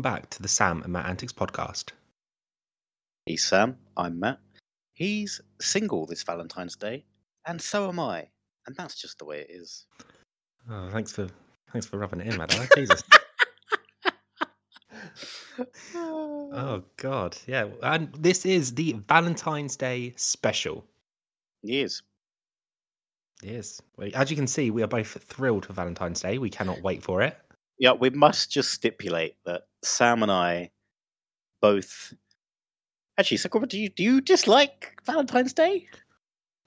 welcome back to the Sam and Matt Antics podcast. He's Sam. I'm Matt. He's single this Valentine's Day, and so am I. And that's just the way it is. Oh, thanks for thanks for rubbing it in, Matt. Jesus. oh God, yeah. And this is the Valentine's Day special. Yes. Yes. Well, As you can see, we are both thrilled for Valentine's Day. We cannot wait for it. Yeah, we must just stipulate that Sam and I both. Actually, Sakura, do you do you dislike Valentine's Day?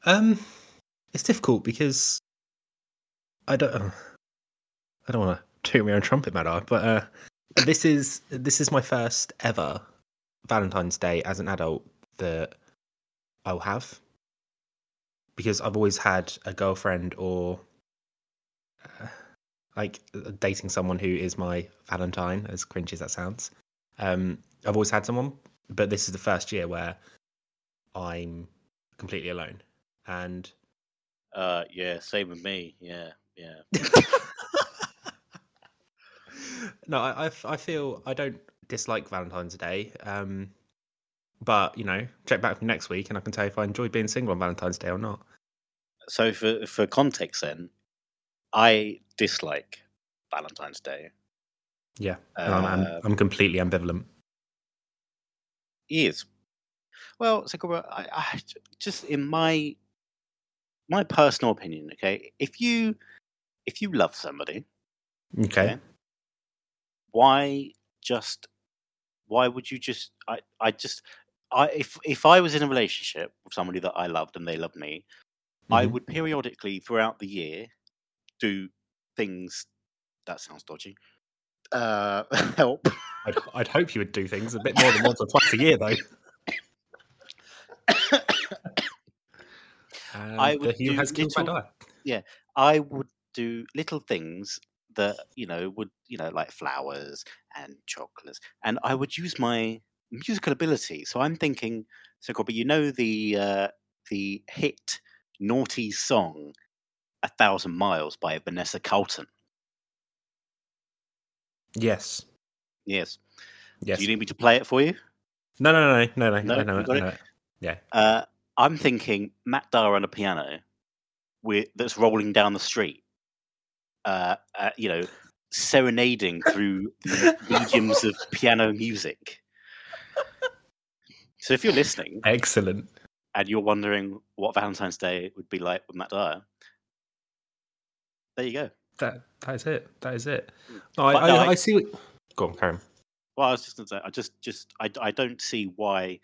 Um, it's difficult because I don't. uh, I don't want to toot my own trumpet, Matt. But uh, this is this is my first ever Valentine's Day as an adult that I'll have because I've always had a girlfriend or uh, like dating someone who is my Valentine, as cringy as that sounds. Um, I've always had someone, but this is the first year where I'm completely alone, and Uh, yeah, same with me. Yeah, yeah. no, I I feel I don't dislike Valentine's Day. Um, but you know, check back from next week, and I can tell you if I enjoyed being single on Valentine's Day or not. So for for context, then, I dislike Valentine's Day. Yeah, I'm, I'm Uh, completely ambivalent. is. Well, Sakura, I, I just in my my personal opinion, okay, if you if you love somebody, Okay. okay, why just why would you just I I just I if if I was in a relationship with somebody that I loved and they loved me, I Mhm. would periodically throughout the year do things that sounds dodgy. Uh, help. I'd, I'd hope you would do things a bit more than once or twice a year, though. I would hue do has little- diet. I would do little things that you know would you know like flowers and chocolates, and I would use my musical ability. So I'm thinking, so but you know the uh, the hit naughty song "A Thousand Miles" by Vanessa Carlton. Yes. Yes. Yes. Do you need me to play it for you? No, no, no, no, no, No, no, no, no, no. Uh, I'm thinking Matt Dara on a piano, with that's rolling down the street. Uh, uh, you know, serenading through the mediums of piano music. So if you're listening Excellent. and you're wondering what Valentine's Day would be like with Matt Dara, there you go. That that is it. That is it. Mm. No, I, But I, no, I, I- see. What... Go on, Karen. Well, I was just going to say, I just, just, I, I don't see why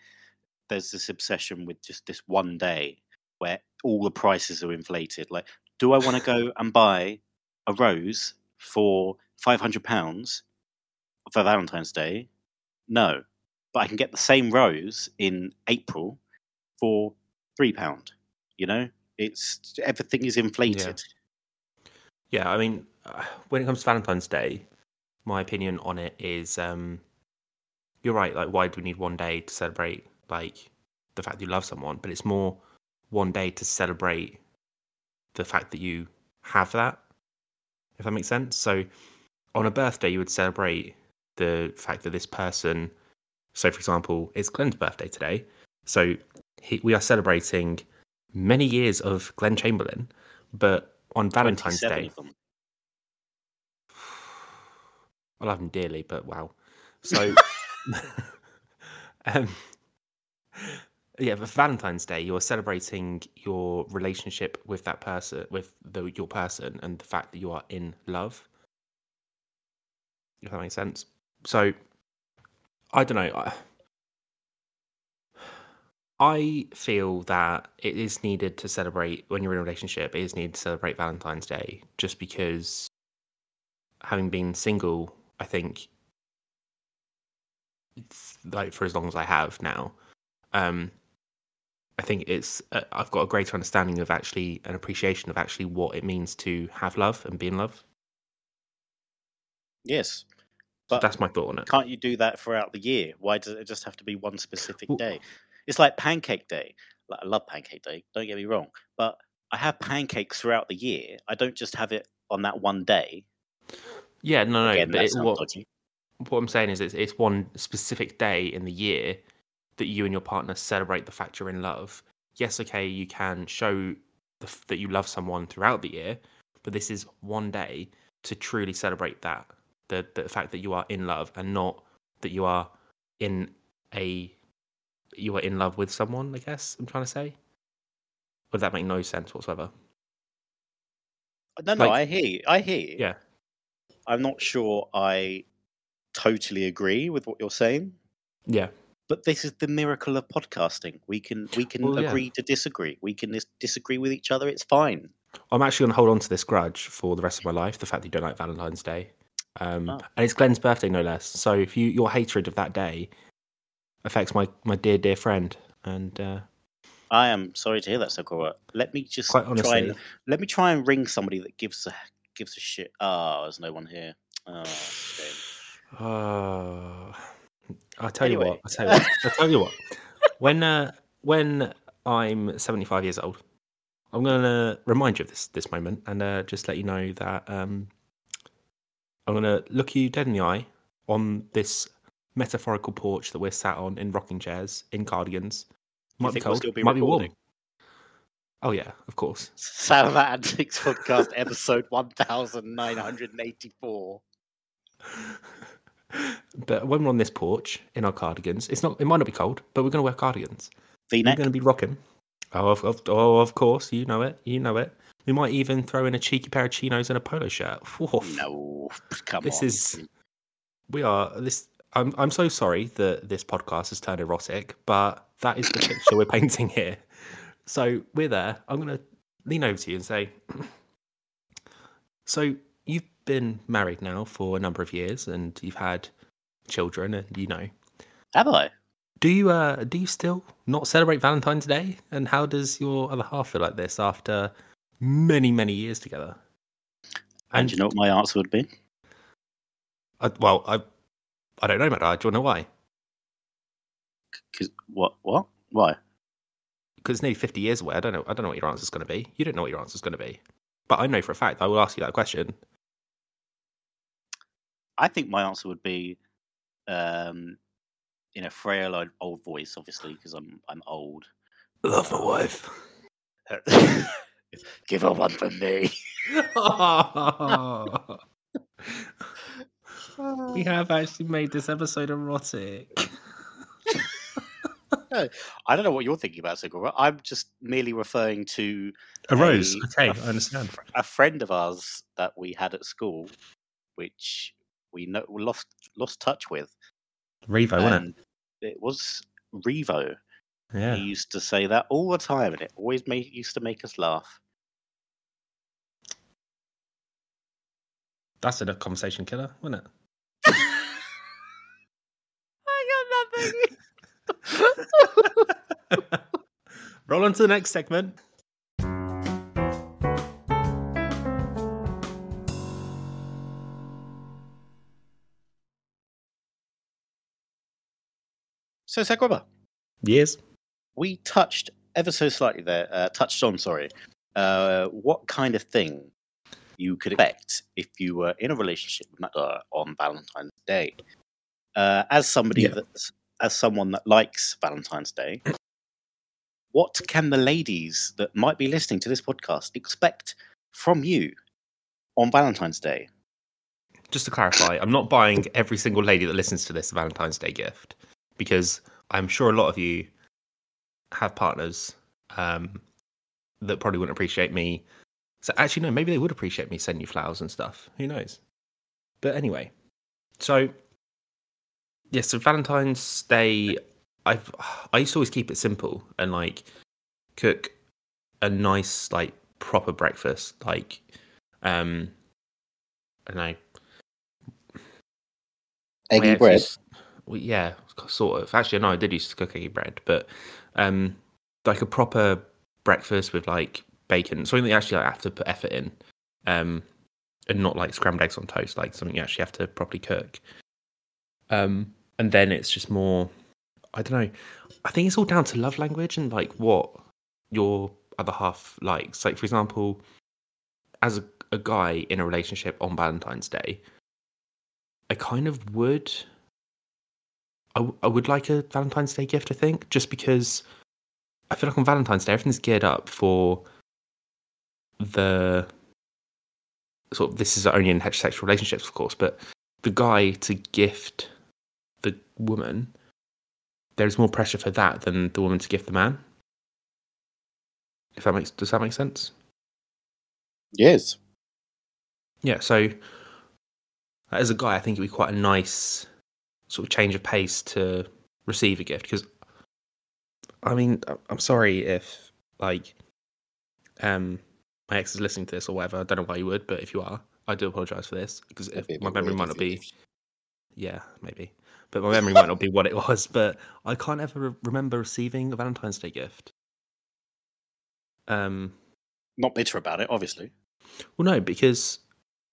there's this obsession with just this one day where all the prices are inflated. Like, do I want to go and buy a rose for five hundred pounds for Valentine's Day? No, but I can get the same rose in April for three pound. You know, it's everything is inflated. Yeah, I mean, uh, when it comes to Valentine's Day, my opinion on it is, um, you're right. Like, why do we need one day to celebrate like the fact that you love someone? But it's more one day to celebrate the fact that you have that. If that makes sense. So, on a birthday, you would celebrate the fact that this person. So, for example, it's Glenn's birthday today. So, he, we are celebrating many years of Glenn Chamberlain, but on Valentine's Day. I love him dearly, but wow. So, um, yeah, for Valentine's Day, you're celebrating your relationship with that person, with the, your person, and the fact that you are in love. If that makes sense. So, I don't know. I, I feel that it is needed to celebrate when you're in a relationship. It is needed to celebrate Valentine's Day, just because having been single, I think, it's like for as long as I have now, um, I think it's uh, I've got a greater understanding of actually an appreciation of actually what it means to have love and be in love. Yes, but that's my thought on it. can't you do that throughout the year? Why does it just have to be one specific Well- day? It's like Pancake Day. Like, I love Pancake Day. Don't get me wrong, but I have mm. pancakes throughout the year. I don't just have it on that one day. Yeah, no, no. Again, but it, what, dodgy. what I'm saying is it's, it's one specific day in the year that you and your partner celebrate the fact you're in love. Yes, okay, you can show the, that you love someone throughout the year, but this is one day to truly celebrate that the the fact that you are in love and not that you are in a you are in love with someone. I guess I'm trying to say. Would that make no sense whatsoever? No, no, Like- I hear you. I hear you. Yeah. I'm not sure I totally agree with what you're saying, Yeah. but this is the miracle of podcasting. We can we can Well, yeah. agree to disagree. We can dis- disagree with each other. It's fine. I'm actually going to hold on to this grudge for the rest of my life. The fact that you don't like Valentine's Day, um, Oh. and it's Glenn's birthday, no less. So if you your hatred of that day affects my my dear dear friend, and uh, I am sorry to hear that, Sakura. Let me just quite try and let me try and ring somebody that gives a gives a shit. Ah, there's no one here. Oh, shame. uh, I'll tell you what. I'll tell you what. I'll tell you what. When uh, when I'm 75 years old, I'm going to remind you of this this moment and uh, just let you know that um, I'm going to look you dead in the eye on this metaphorical porch that we're sat on in rocking chairs in cardigans. You Might be think we'll cold. still be might be warm. Oh yeah, of course. Sound of Antics podcast episode one thousand nine hundred and eighty-four. but when we're on this porch in our cardigans, it's not. It might not be cold, but we're going to wear cardigans. We're going to be rocking. Oh, of, of, oh, of course, you know it. You know it. We might even throw in a cheeky pair of chinos and a polo shirt. Woof. No, come This on. is- We are this. I'm I'm so sorry that this podcast has turned erotic, but that is the picture we're painting here. So we're there. I'm going to lean over to you and say, so you've been married now for a number of years, and you've had children, and you know, Have I? do you uh do you still not celebrate Valentine's Day? And how does your other half feel like this after many many years together? And do you know what my answer would be? I, well, I I don't know, Matt. Do you want to know why? Because what? What? Why? Because it's nearly fifty years away. I don't know. I don't know what your answer is going to be. You don't know what your answer is going to be. But I know for a fact I will ask you that question. I think my answer would be, um, in a frail old, old voice, obviously, because I'm I'm old. Love my wife. Give her one for me. we have actually made this episode erotic. I don't know what you're thinking about, Sigura. I'm just merely referring to A rose. a- Okay, a I understand. A friend of ours that we had at school, which we know, lost lost touch with. Revo, wasn't and it was Revo. Yeah. He used to say that all the time, and it always made, used to make us laugh. That's a conversation killer, wasn't it? I got nothing. Roll on to the next segment. so, Sagraba, Yes. we touched ever so slightly there, uh, touched on, sorry, uh, what kind of thing you could expect if you were in a relationship with Matt on Valentine's Day. Uh, as somebody Yeah. that's, as someone that likes Valentine's Day, what can the ladies that might be listening to this podcast expect from you on Valentine's Day? Just to clarify, I'm not buying every single lady that listens to this a Valentine's Day gift because I'm sure a lot of you have partners um, that probably wouldn't appreciate me. So actually, no, maybe they would appreciate me sending you flowers and stuff. Who knows? But anyway, so yeah, so Valentine's Day, I've I used to always keep it simple and like cook a nice like proper breakfast, like um, I don't know Eggy I bread. s- Well, yeah, sort of. Actually, no, I did used to cook eggy bread, but um, like a proper breakfast with like bacon, something that you actually like, have to put effort in, um, and not like scrambled eggs on toast, like something you actually have to properly cook. Um, and then it's just more, I don't know. I think it's all down to love language and like what your other half likes. Like for example, as a, a guy in a relationship on Valentine's Day, I kind of would. I, I would like a Valentine's Day gift. I think just because I feel like on Valentine's Day everything's geared up for the sort of this is only in heterosexual relationships, of course, but the guy to gift the woman, there's more pressure for that than the woman to gift the man. If that makes does that make sense? Yes. Yeah, so as a guy, I think it'd be quite a nice sort of change of pace to receive a gift because, I mean, I'm sorry if like, um, my ex is listening to this or whatever. I don't know why you would, but if you are, I do apologize for this because if That'd be a my memory might not be, yeah, maybe, but my memory might not be what it was. But I can't ever re- remember receiving a Valentine's Day gift. Um, Not bitter about it, obviously. Well, no, because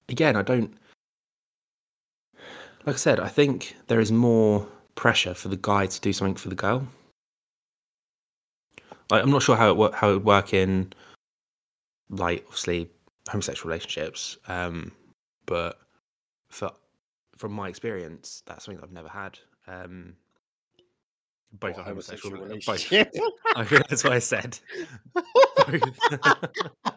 again, I don't. Like I said, I think there is more pressure for the guy to do something for the girl. Like, I'm not sure how it wo- how it would work in, like, obviously homosexual relationships. Um, but for from my experience, that's something I've never had. Um, both What, are homosexual. homosexual both. relationship? I think that's what I said.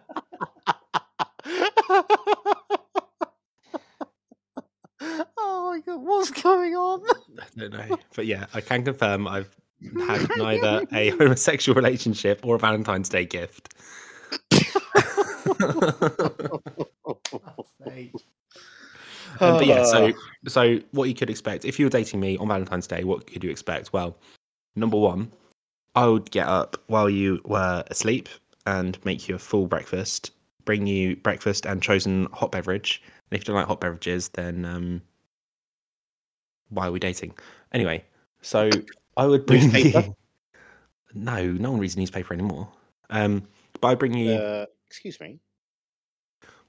Oh my god, what's going on? I don't know. But yeah, I can confirm I've had neither a homosexual relationship or a Valentine's Day gift. Um, but yeah, so so what you could expect if you were dating me on Valentine's Day, what could you expect? Well, number one, I would get up while you were asleep and make you a full breakfast, bring you breakfast and chosen hot beverage. And if you don't like hot beverages, then um, why are we dating? Anyway, so I would bring you. No, no one reads newspaper anymore. Um, but I bring you. uh, excuse me.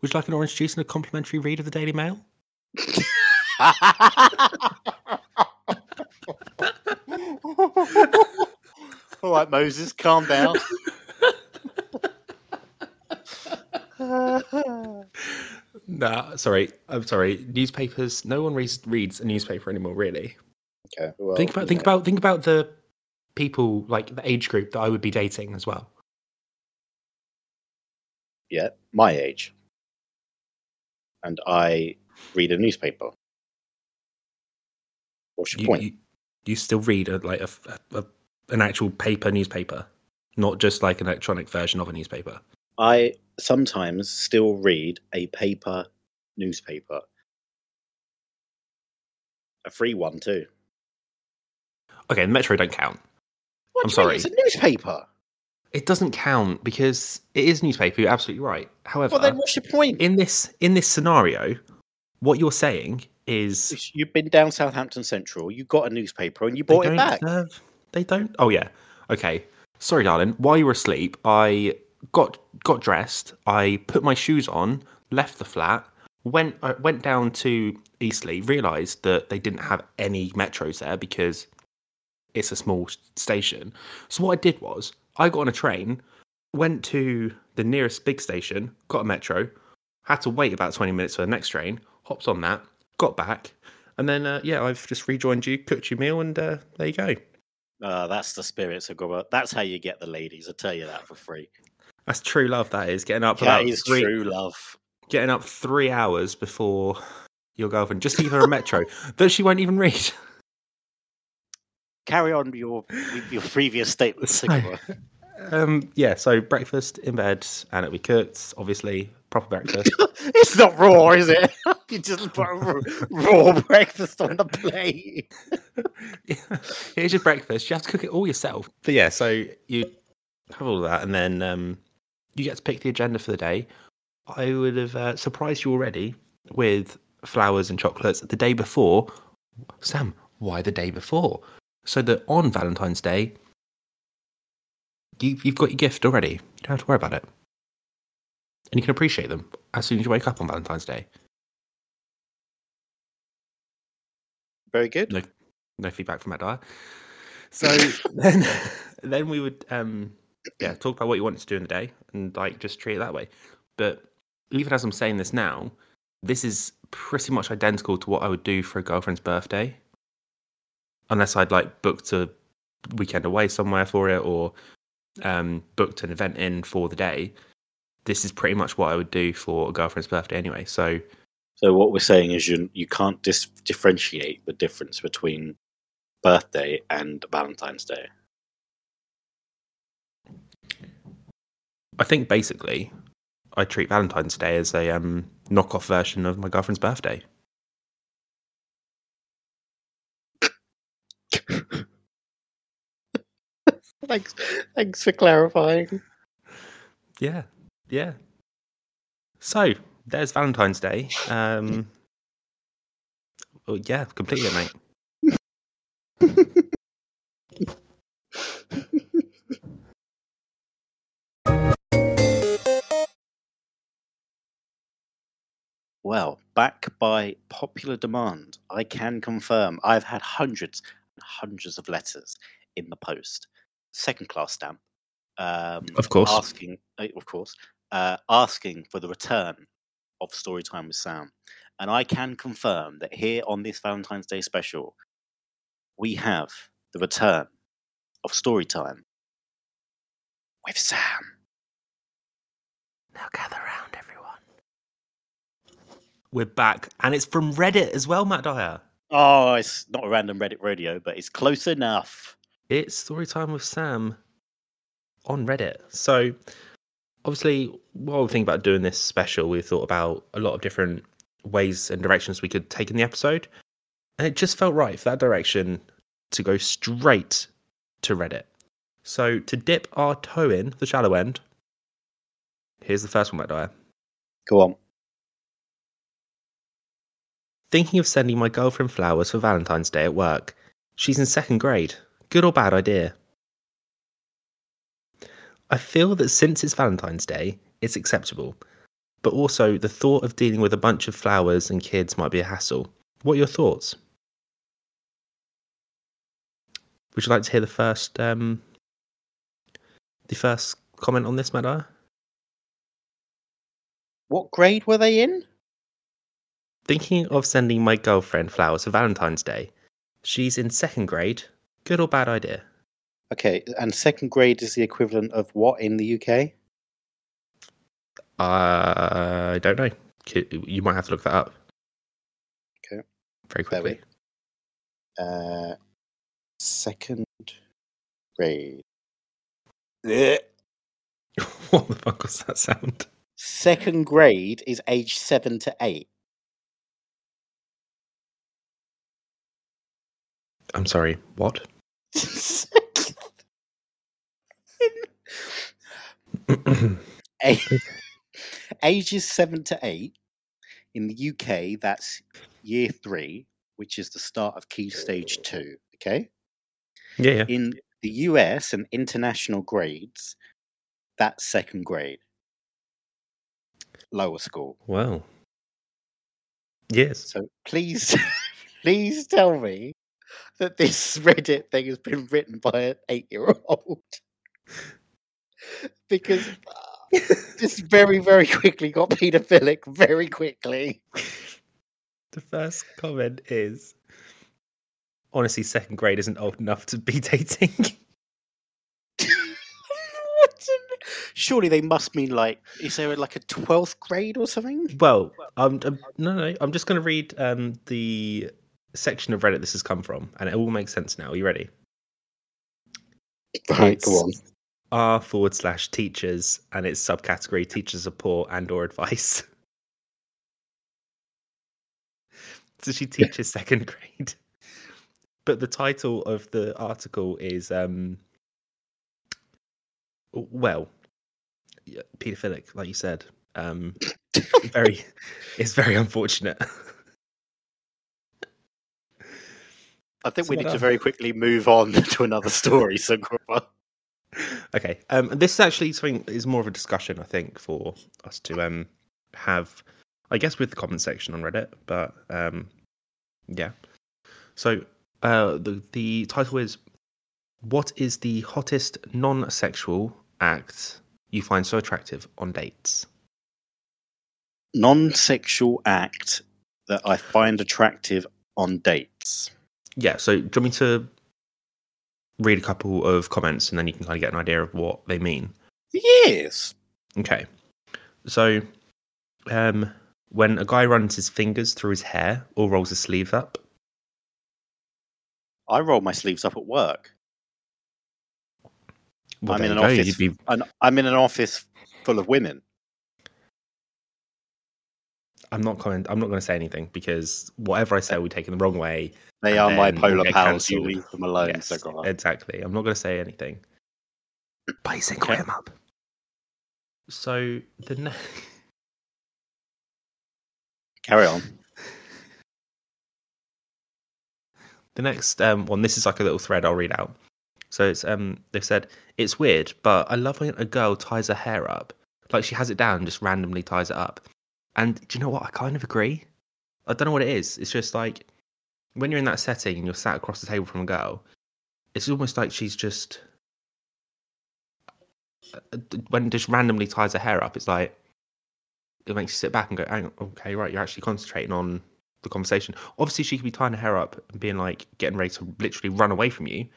would you like an orange juice and a complimentary read of the Daily Mail? All right, Moses, calm down. Nah, sorry. I'm sorry. Newspapers. No one reads reads a newspaper anymore. Really. okay, well, think about think know, about think about the people like the age group that I would be dating as well. yeah, my age, and I read a newspaper. What's your You, point? you, you still read a, like a, a, an actual paper newspaper, not just like an electronic version of a newspaper. I sometimes still read a paper newspaper, a free one too. Okay, the Metro don't count. What I'm sorry. It's a newspaper. It doesn't count because it is newspaper. You're absolutely right. However, Well, then what's your point? in this in this scenario, what you're saying is You've been down Southampton Central. You got a newspaper and you bought it back. serve- They don't. Oh yeah. Okay. Sorry, darling. While you were asleep, I got got dressed. I put my shoes on, left the flat, went I went down to Eastleigh, realised that they didn't have any metros there because it's a small station. So what I did was I got on a train, went to the nearest big station, got a metro, had to wait about twenty minutes for the next train, hopped on that, got back, and then uh, yeah, I've just rejoined you, cooked your meal, and uh, there you go. Uh, that's the spirit, so Gobber. That's how you get the ladies. I tell you that for free. That's true love. That is getting up That about three, true love. getting up three hours before your girlfriend just to give her a metro that she won't even read. Carry on your your previous statements, So-. Um, yeah, so breakfast in bed and it'll be cooked. Obviously, proper breakfast. it's not raw, is it? you just put a raw, raw breakfast on the plate. Here's your breakfast. You have to cook it all yourself. But yeah, so you have all that, and then um, you get to pick the agenda for the day. I would have uh, surprised you already with flowers and chocolates the day before. Sam, why the day before? So that on Valentine's Day, you, you've got your gift already. You don't have to worry about it. And you can appreciate them as soon as you wake up on Valentine's Day. Very good. No, no feedback from Adar. So then, then we would, um, yeah, talk about what you wanted to do in the day and like just treat it that way. But even as I'm saying this now, this is pretty much identical to what I would do for a girlfriend's birthday, unless I'd like booked a weekend away somewhere for it or um, booked an event in for the day. This is pretty much what I would do for a girlfriend's birthday anyway. So So what we're saying is you you can't dis- differentiate the difference between birthday and Valentine's Day. I think basically I treat Valentine's Day as a um, knockoff version of my girlfriend's birthday. thanks, thanks for clarifying. Yeah, yeah. So there's Valentine's Day. Um, yeah, completely, mate. Well, back by popular demand, I can confirm I've had hundreds and hundreds of letters in the post, second class stamp, um, Of course. asking, uh, of course, uh, asking for the return of Storytime with Sam, and I can confirm that here on this Valentine's Day special, we have the return of Storytime with Sam. Now gather round, everyone. We're back, and it's from Reddit as well, Matt Dyer. Oh, it's not a random Reddit radio, but it's close enough. It's Storytime with Sam on Reddit. So, obviously, while we think about doing this special, we thought about a lot of different ways and directions we could take in the episode. And it just felt right for that direction to go straight to Reddit. So, to dip our toe in the shallow end, here's the first one, Matt Dyer. Go on. Thinking of sending my girlfriend flowers for Valentine's Day at work. She's in second grade. Good or bad idea? I feel that since it's Valentine's Day, it's acceptable. But also, the thought of dealing with a bunch of flowers and kids might be a hassle. What are your thoughts? Would you like to hear the first um, the first comment on this matter? What grade were they in? Thinking of sending my girlfriend flowers for Valentine's Day. She's in second grade. Good or bad idea? Okay, and second grade is the equivalent of what in the UK? I don't know. You might have to look that up. Okay. Very There we- quickly. Uh, second grade. what the fuck was that sound? Second grade is age seven to eight. I'm sorry. What? Ages seven to eight in the UK, that's year three, which is the start of key stage two. Okay. yeah, yeah. In the US and international grades, that's second grade, lower school. Wow. Yes. So please, please tell me that this Reddit thing has been written by an eight-year-old. because uh, this very, very quickly got paedophilic very quickly. The first comment is honestly, second grade isn't old enough to be dating. What an- Surely they must mean like, is there like a twelfth grade or something? well, I'm, I'm no, no. I'm just going to read um, the section of Reddit this has come from, and it all makes sense now. Are you ready? Right, go on. It's R forward slash teachers, and it's subcategory teacher support and or advice. so she teaches second grade. But the title of the article is um well yeah, pedophilic, like you said. Um very it's very unfortunate. I think So we need to very quickly move on to another story. So, Grover. Okay. Um, this is actually something is more of a discussion, I think, for us to um have, I guess, with the comment section on Reddit. But um, yeah. So uh, the the title is, "What is the hottest non-sexual act you find so attractive on dates?" non-sexual act that I find attractive on dates. Yeah. So, do you want me to read a couple of comments and then you can kind of get an idea of what they mean? Yes. Okay. So, um, when a guy runs his fingers through his hair or rolls his sleeves up, I roll my sleeves up at work. well, I'm in an go, office. be- And I'm in an office full of women. I'm not comment. I'm not going to say anything because whatever I say will be taken the wrong way. They are my polar pals. You leave them alone. Yes, so exactly. I'm not going to say anything. But he said, Okay. him up. So the ne- Carry on. the next um, one. This is like a little thread. I'll read out. So it's um they've said it's weird, but I love when a girl ties her hair up, like she has it down, and just randomly ties it up. And do you know what? I kind of agree. I don't know what it is. It's just like when you're in that setting and you're sat across the table from a girl, it's almost like she's just uh, when just randomly ties her hair up. It's like it makes you sit back and go, Hang on, okay, right, you're actually concentrating on the conversation. Obviously, she could be tying her hair up and being like getting ready to literally run away from you,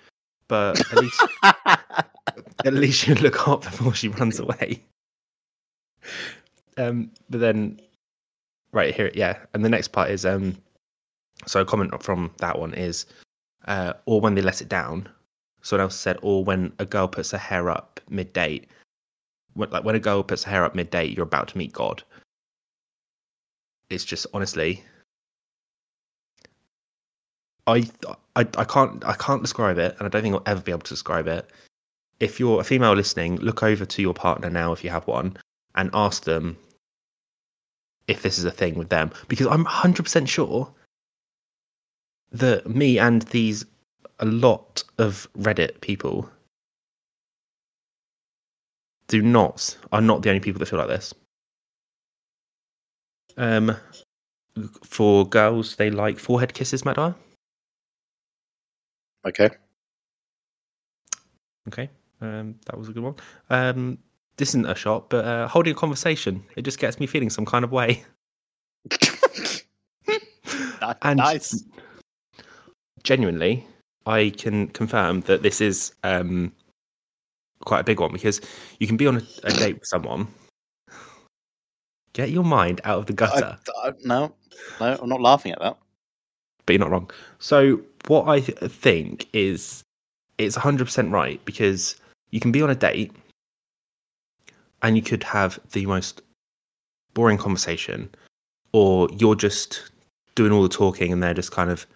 but at least at least you look up before she runs away. Um, but then, right here, yeah, and the next part is um, so a comment from that one is, uh, or when they let it down. Someone else said, or when a girl puts her hair up mid date. When, like when a girl puts her hair up mid date, you're about to meet God. It's just honestly, I, I I can't I can't describe it, and I don't think I'll ever be able to describe it. If you're a female listening, look over to your partner now if you have one, and ask them if this is a thing with them, because I'm 100% sure that me and these a lot of Reddit people do not are not the only people that feel like this. Um, for girls, they like forehead kisses, Matt. Okay. Okay, um, that was a good one. Um, this isn't a shot, but uh, holding a conversation, it just gets me feeling some kind of way. And- nice. Genuinely, I can confirm that this is um, quite a big one because you can be on a, a date with someone, get your mind out of the gutter, I, I, no, no, I'm not laughing at that. but you're not wrong. So, what I th- think is it's 100% right because you can be on a date and you could have the most boring conversation, or you're just doing all the talking and they're just kind of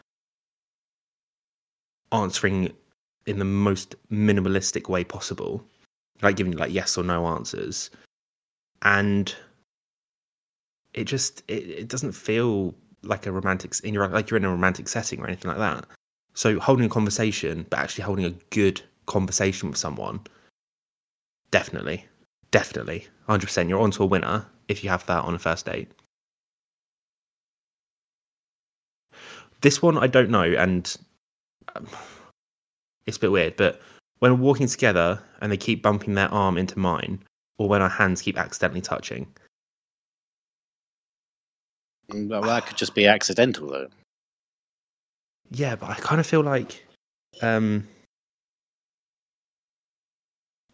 answering in the most minimalistic way possible, like giving you like yes or no answers, and it just it, it doesn't feel like a romantic in your like you're in a romantic setting or anything like that. So holding a conversation, but actually holding a good conversation with someone, definitely, definitely, hundred percent, you're onto a winner if you have that on a first date. This one I don't know, and um, it's a bit weird. But when we're walking together and they keep bumping their arm into mine, or when our hands keep accidentally touching, Mm, Well, that could just be accidental, though. yeah, but I kind of feel like um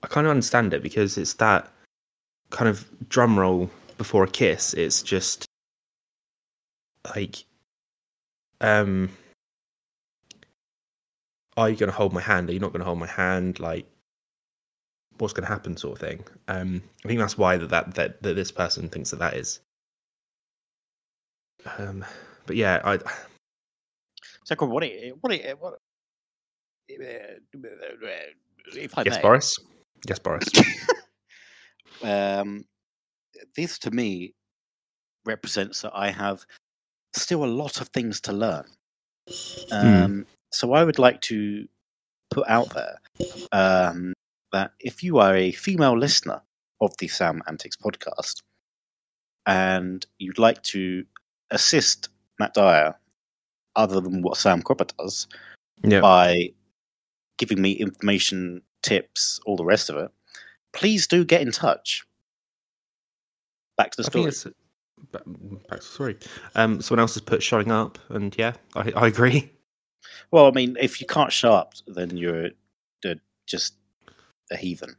I kind of understand it because it's that kind of drum roll before a kiss. It's just like um are you going to hold my hand? Are you not going to hold my hand? Like what's going to happen sort of thing. Um I think that's why that that that, that this person thinks that that is. Um but yeah, I So, Gordon, what? it- What? it- what if I yes, may, Boris. Yes, Boris. um, this to me represents that I have still a lot of things to learn. Um, So I would like to put out there um, that if you are a female listener of the Sam Antics podcast and you'd like to assist Matt Dyer other than what Sam Cropper does Yeah. by giving me information, tips, all the rest of it, please do get in touch. Back to the story. back, back to sorry. Um, someone else has put showing up, and yeah, I, I agree. Well, I mean, if you can't show up, then you're uh, just a heathen.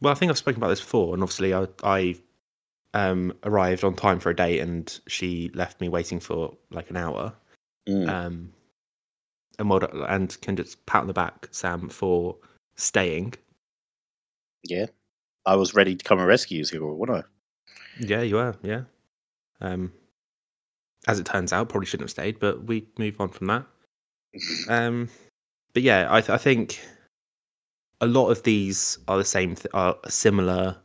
Well, I think I've spoken about this before, and obviously, I, I um, arrived on time for a date, and she left me waiting for like an hour. Mm. Um, and well, and can just pat on the back, Sam, for staying. yeah, I was ready to come and rescue you, Sigurd, wasn't I? Yeah, you were. Yeah. Um, as it turns out, probably shouldn't have stayed, but we move on from that. Um, but yeah, I, th- I think a lot of these are the same, th- are a similar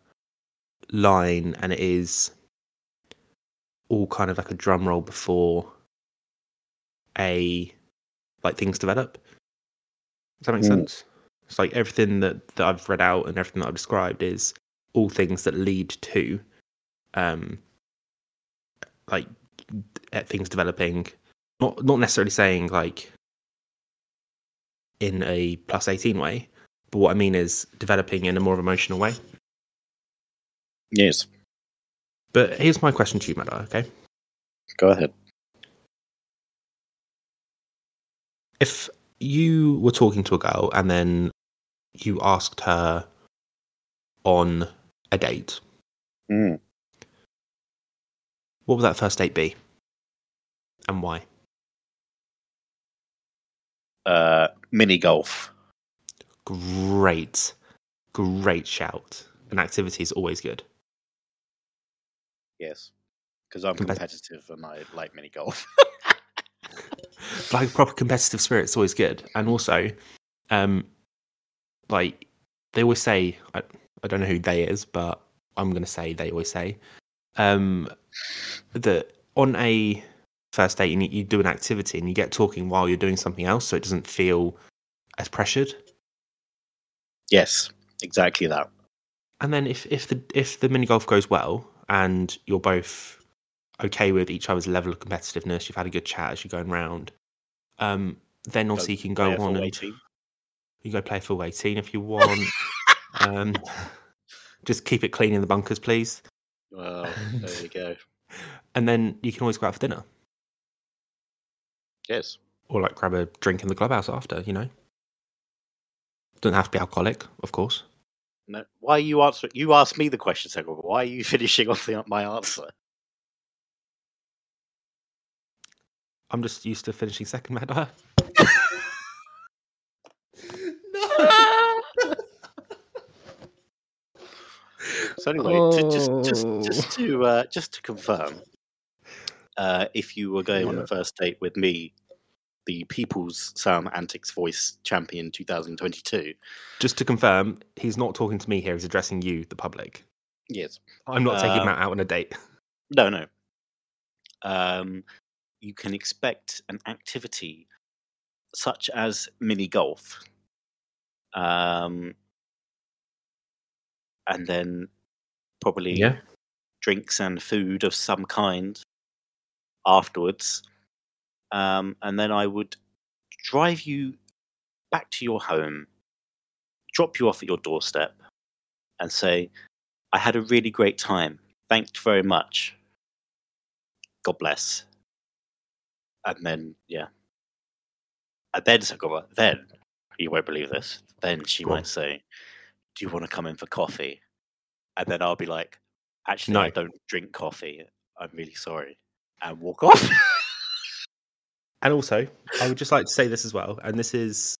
line, and it is all kind of like a drum roll before a like things develop. Does that make Mm. sense? It's like everything that, that I've read out and everything that I've described is all things that lead to um like uh, things developing. Not not necessarily saying like in a plus 18 way but what i mean is developing in a more emotional way. Yes, but here's my question to you Mada, okay? Go ahead. if you were talking to a girl and then you asked her on a date. Mm. what would that first date be? And why? Uh, mini golf. great. Great shout. An activity is always good. Yes, because I'm Compet- competitive and I like mini golf. like proper competitive spirit is always good. And also um like they always say I, I don't know who they is but i'm going to say they always say um that on a first date you, you do an activity and you get talking while you're doing something else so it doesn't feel as pressured yes, exactly that. and then if if the if the mini golf goes well and you're both okay with each other's level of competitiveness you've had a good chat as you're going round um then obviously you can go on and 18. You go play full 18 if you want um just keep it clean in the bunkers please Well, there you go. and then you can always go out for dinner Yes. or like grab a drink in the clubhouse after you know doesn't have to be alcoholic of course No. Why are you answering? You asked me the question, Sigurd. Why are you finishing off the, my answer? i'm just used to finishing second matter So anyway, to, just just just to uh, just to confirm, uh, if you were going on Yeah. a first date with me, the People's Sam Antics Voice Champion 2022, just to confirm he's not talking to me here he's addressing you the public. Yes, i'm not taking Um, matt out on a date. no, no, um, you can expect an activity such as mini golf, um, and then probably yeah drinks and food of some kind afterwards. Um, and then I would drive you back to your home, drop you off at your doorstep, and say, I had a really great time. Thanks very much. God bless. And then, yeah. And then, then, you won't believe this, then she Go on. might say, Do you want to come in for coffee? And then I'll be like, Actually, no. I don't drink coffee. I'm really sorry. And walk off. And also, I would just like to say this as well, and this is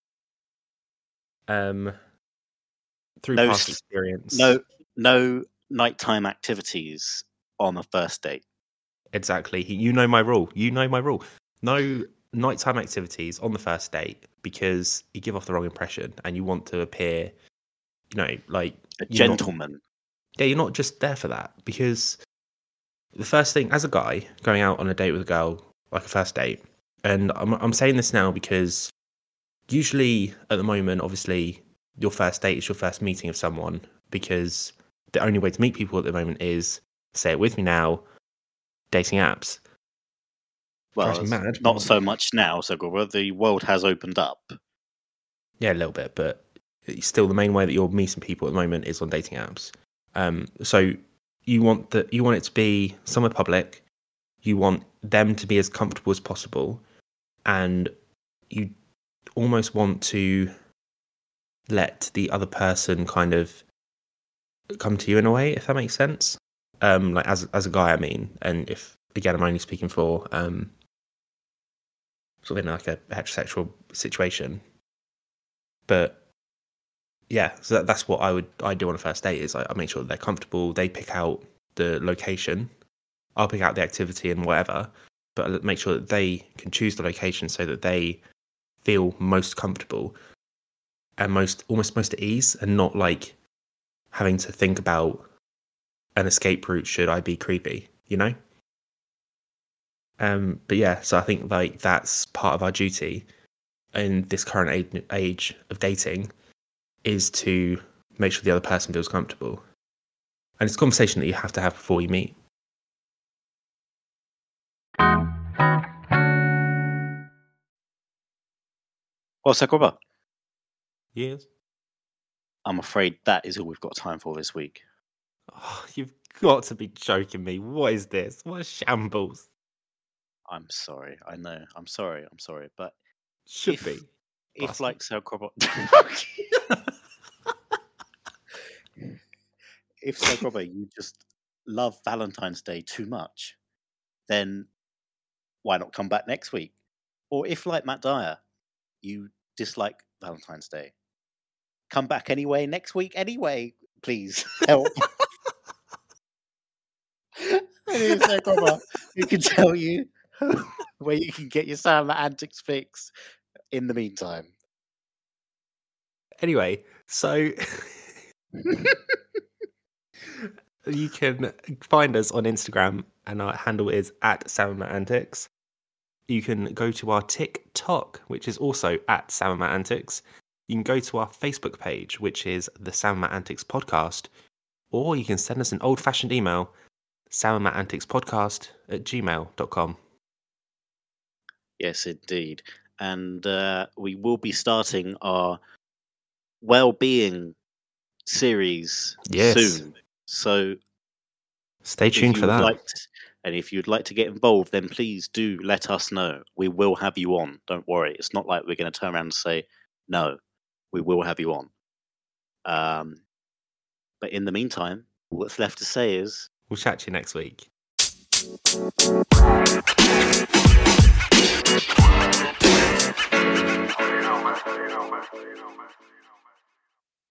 um through No past experience. no, no nighttime activities on a first date. exactly. You know my rule. You know my rule. No nighttime activities on the first date because you give off the wrong impression, and you want to appear, you know, like A You're not- gentleman. Yeah, you're not just there for that because the first thing as a guy going out on a date with a girl, like a first date, and I'm I'm saying this now because usually at the moment, obviously, your first date is your first meeting of someone because the only way to meet people at the moment is say it with me now, dating apps. Well, it's mad. not so much now, Sakura. The world has opened up. Yeah, a little bit, but still the main way that you're meeting people at the moment is on dating apps. Um, so you want that you want it to be somewhere public. you want them to be as comfortable as possible, and you almost want to let the other person kind of come to you in a way, if that makes sense. Um, like as as a guy, I mean, and if again, I'm only speaking for um, sort of in like a heterosexual situation, but yeah, so that, that's what I would I do on a first date is I, I make sure they're comfortable. They pick out the location, I'll pick out the activity and whatever, but I'll make sure that they can choose the location so that they feel most comfortable and most almost most at ease and not like having to think about an escape route should I be creepy, you know? Um, but yeah, so I think like that's part of our duty in this current age, age of dating is to make sure the other person feels comfortable. And it's a conversation that you have to have before you meet. Well, Sakuraba, Yes. I'm afraid that is all we've got time for this week. Oh, you've got to be joking me. What is this? What a shambles. I'm sorry. I know. I'm sorry. I'm sorry. But Should If- be. if, Bastard. like Sakuraba, if Sakuraba, you just love Valentine's Day too much, then why not come back next week? Or if, like Matt Dyer, you dislike Valentine's Day, come back anyway next week anyway. Please help. My name is We can tell you where you can get your Sam Antics fix in the meantime. Anyway, so you can find us on Instagram, and our handle is at Sam and Matt Antics. You can go to our TikTok, which is also at Sam and Matt Antics. You can go to our Facebook page, which is the Sam and Matt Antics Podcast, or you can send us an old fashioned email, salmonanticspodcast at gmail.com. Yes, indeed. And uh, we will be starting our well-being series Yes. soon. So Stay tuned for that. like to- and if you'd like to get involved, then please do let us know. We will have you on. Don't worry. It's not like we're going to turn around and say no. We will have you on. Um, but in the meantime, what's left to say is We'll chat to you next week. You know, man. You know, man. You know, man.